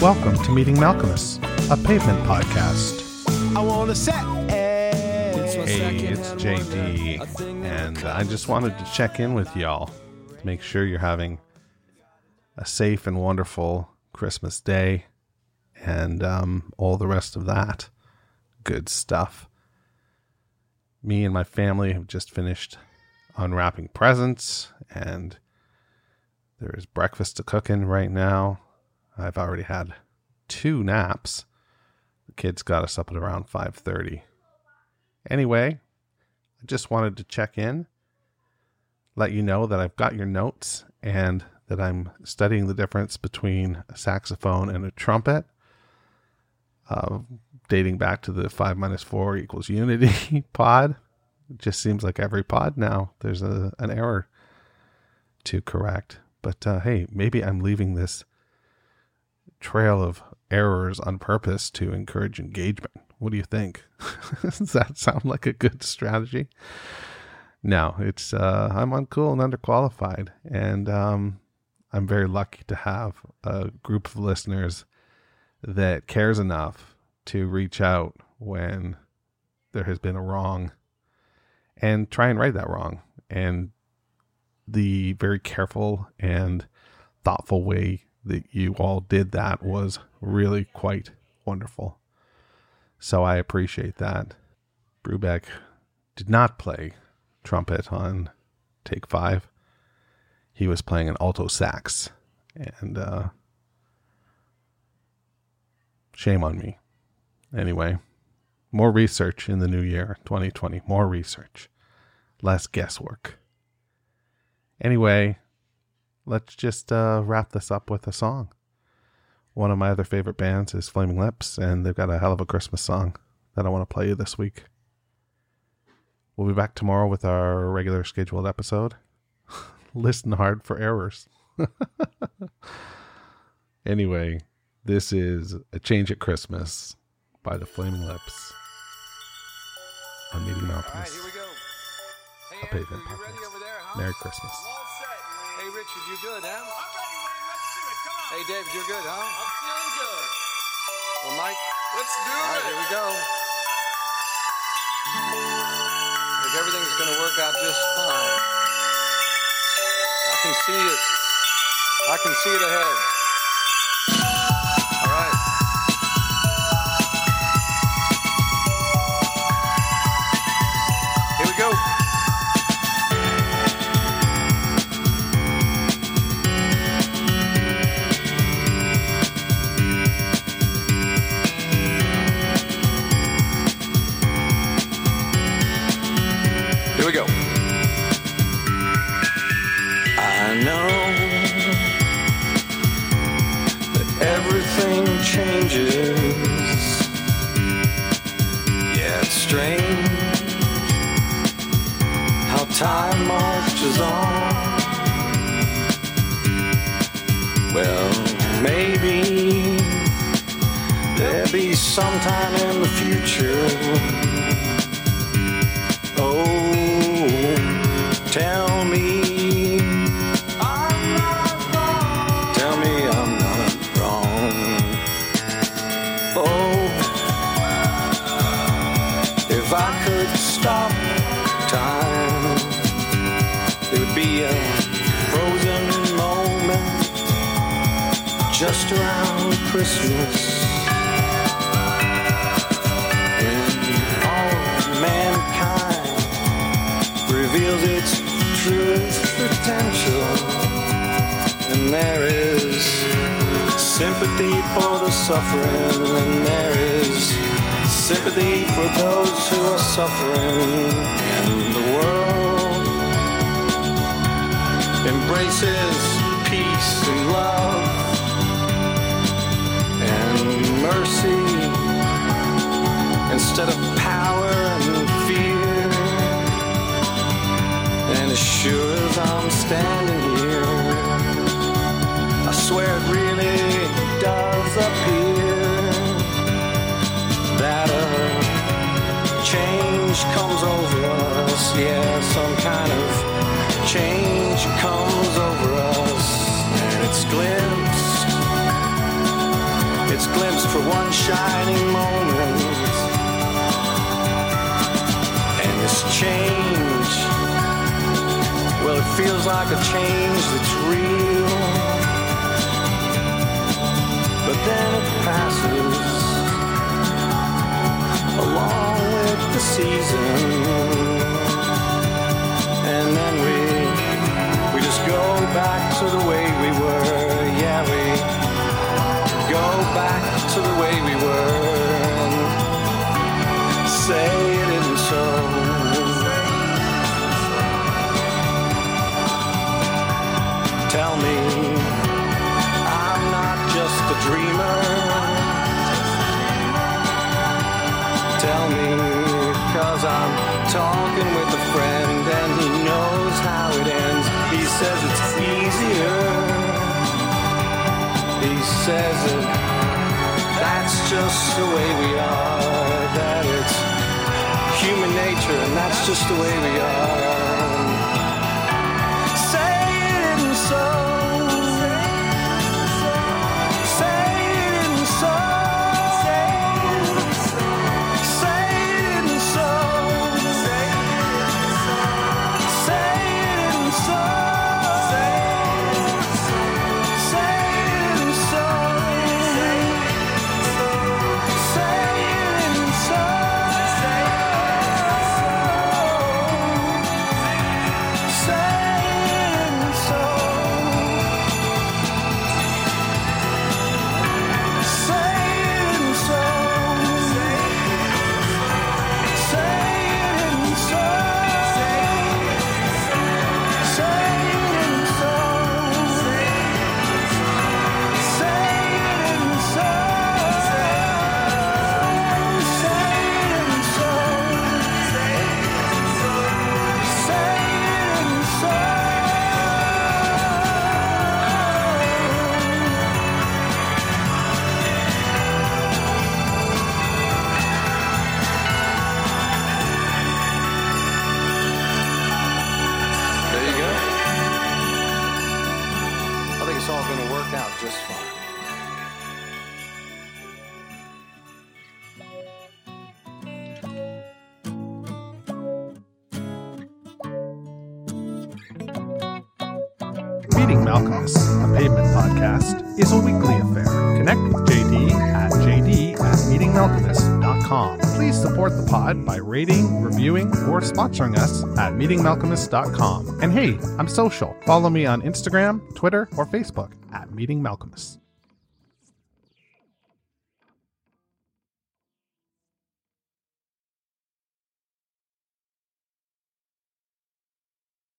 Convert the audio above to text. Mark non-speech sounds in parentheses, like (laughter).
Welcome to Meeting Malkmus, a pavement podcast. I wanna set. Hey, it's JD, and I just wanted to check in with y'all to make sure you're having a safe and wonderful Christmas day and um, all the rest of that good stuff. Me and my family have just finished unwrapping presents, and there is breakfast to cooking right now. I've already had two naps. The kids got us up at around 5:30. Anyway, I just wanted to check in, let you know that I've got your notes and that I'm studying the difference between a saxophone and a trumpet, uh, dating back to the 5 minus 4 equals unity (laughs) pod. It just seems like every pod now there's a, an error to correct. But uh, hey, maybe I'm leaving this trail of errors on purpose to encourage engagement. What do you think? (laughs) Does that sound like a good strategy? No, it's uh, I'm uncool and underqualified, and um, I'm very lucky to have a group of listeners that cares enough to reach out when there has been a wrong and try and right that wrong. And the very careful and thoughtful way that you all did that was really quite wonderful. So I appreciate that. Brubeck did not play trumpet on take five. He was playing an alto sax. And uh, shame on me. Anyway, more research in the new year, 2020. More research, less guesswork. Anyway, let's just uh, wrap this up with a song. One of my other favorite bands is Flaming Lips, and they've got a hell of a Christmas song that I want to play you this week. We'll be back tomorrow with our regular scheduled episode. (laughs) Listen hard for errors. (laughs) anyway, this is A Change at Christmas by the Flaming Lips. I'm meeting All right, here we go. Hey, A pavement Andrew, ready podcast. over there, huh? Merry Christmas. Hey, Richard, you good, huh? I'm ready, Wayne. Let's do it. Come on. Hey, David, you're good, huh? I'm feeling good. Well, Mike, Let's do all it. All right, here we go. Think everything's going to work out just fine. I can see it. I can see it ahead. Changes. Yeah, it's strange how time marches on. Well, maybe there'll be sometime in the future. Oh, tell just around Christmas. When all mankind reveals its truest potential, and there is sympathy for the suffering, and there is sympathy for those who are suffering, and the world embraces peace and love mercy instead of power and fear. And as sure as I'm standing feels like a change that's real. But then it passes along with the season. And then we we just go back to the way we were. Yeah, we go back to the way we were. Say Tell me, cause I'm talking with a friend and he knows how it ends. He says it's easier. He says it. that's just the way we are, that it's human nature and that's just the way we are. Meeting Malkmus, a pavement podcast, is a weekly affair. Connect with JD at JD at meetingmalkmus.com. Please support the pod by rating, reviewing, or sponsoring us at meetingmalkmus.com. And hey, I'm social. Follow me on Instagram, Twitter, or Facebook at Meeting Malkmus.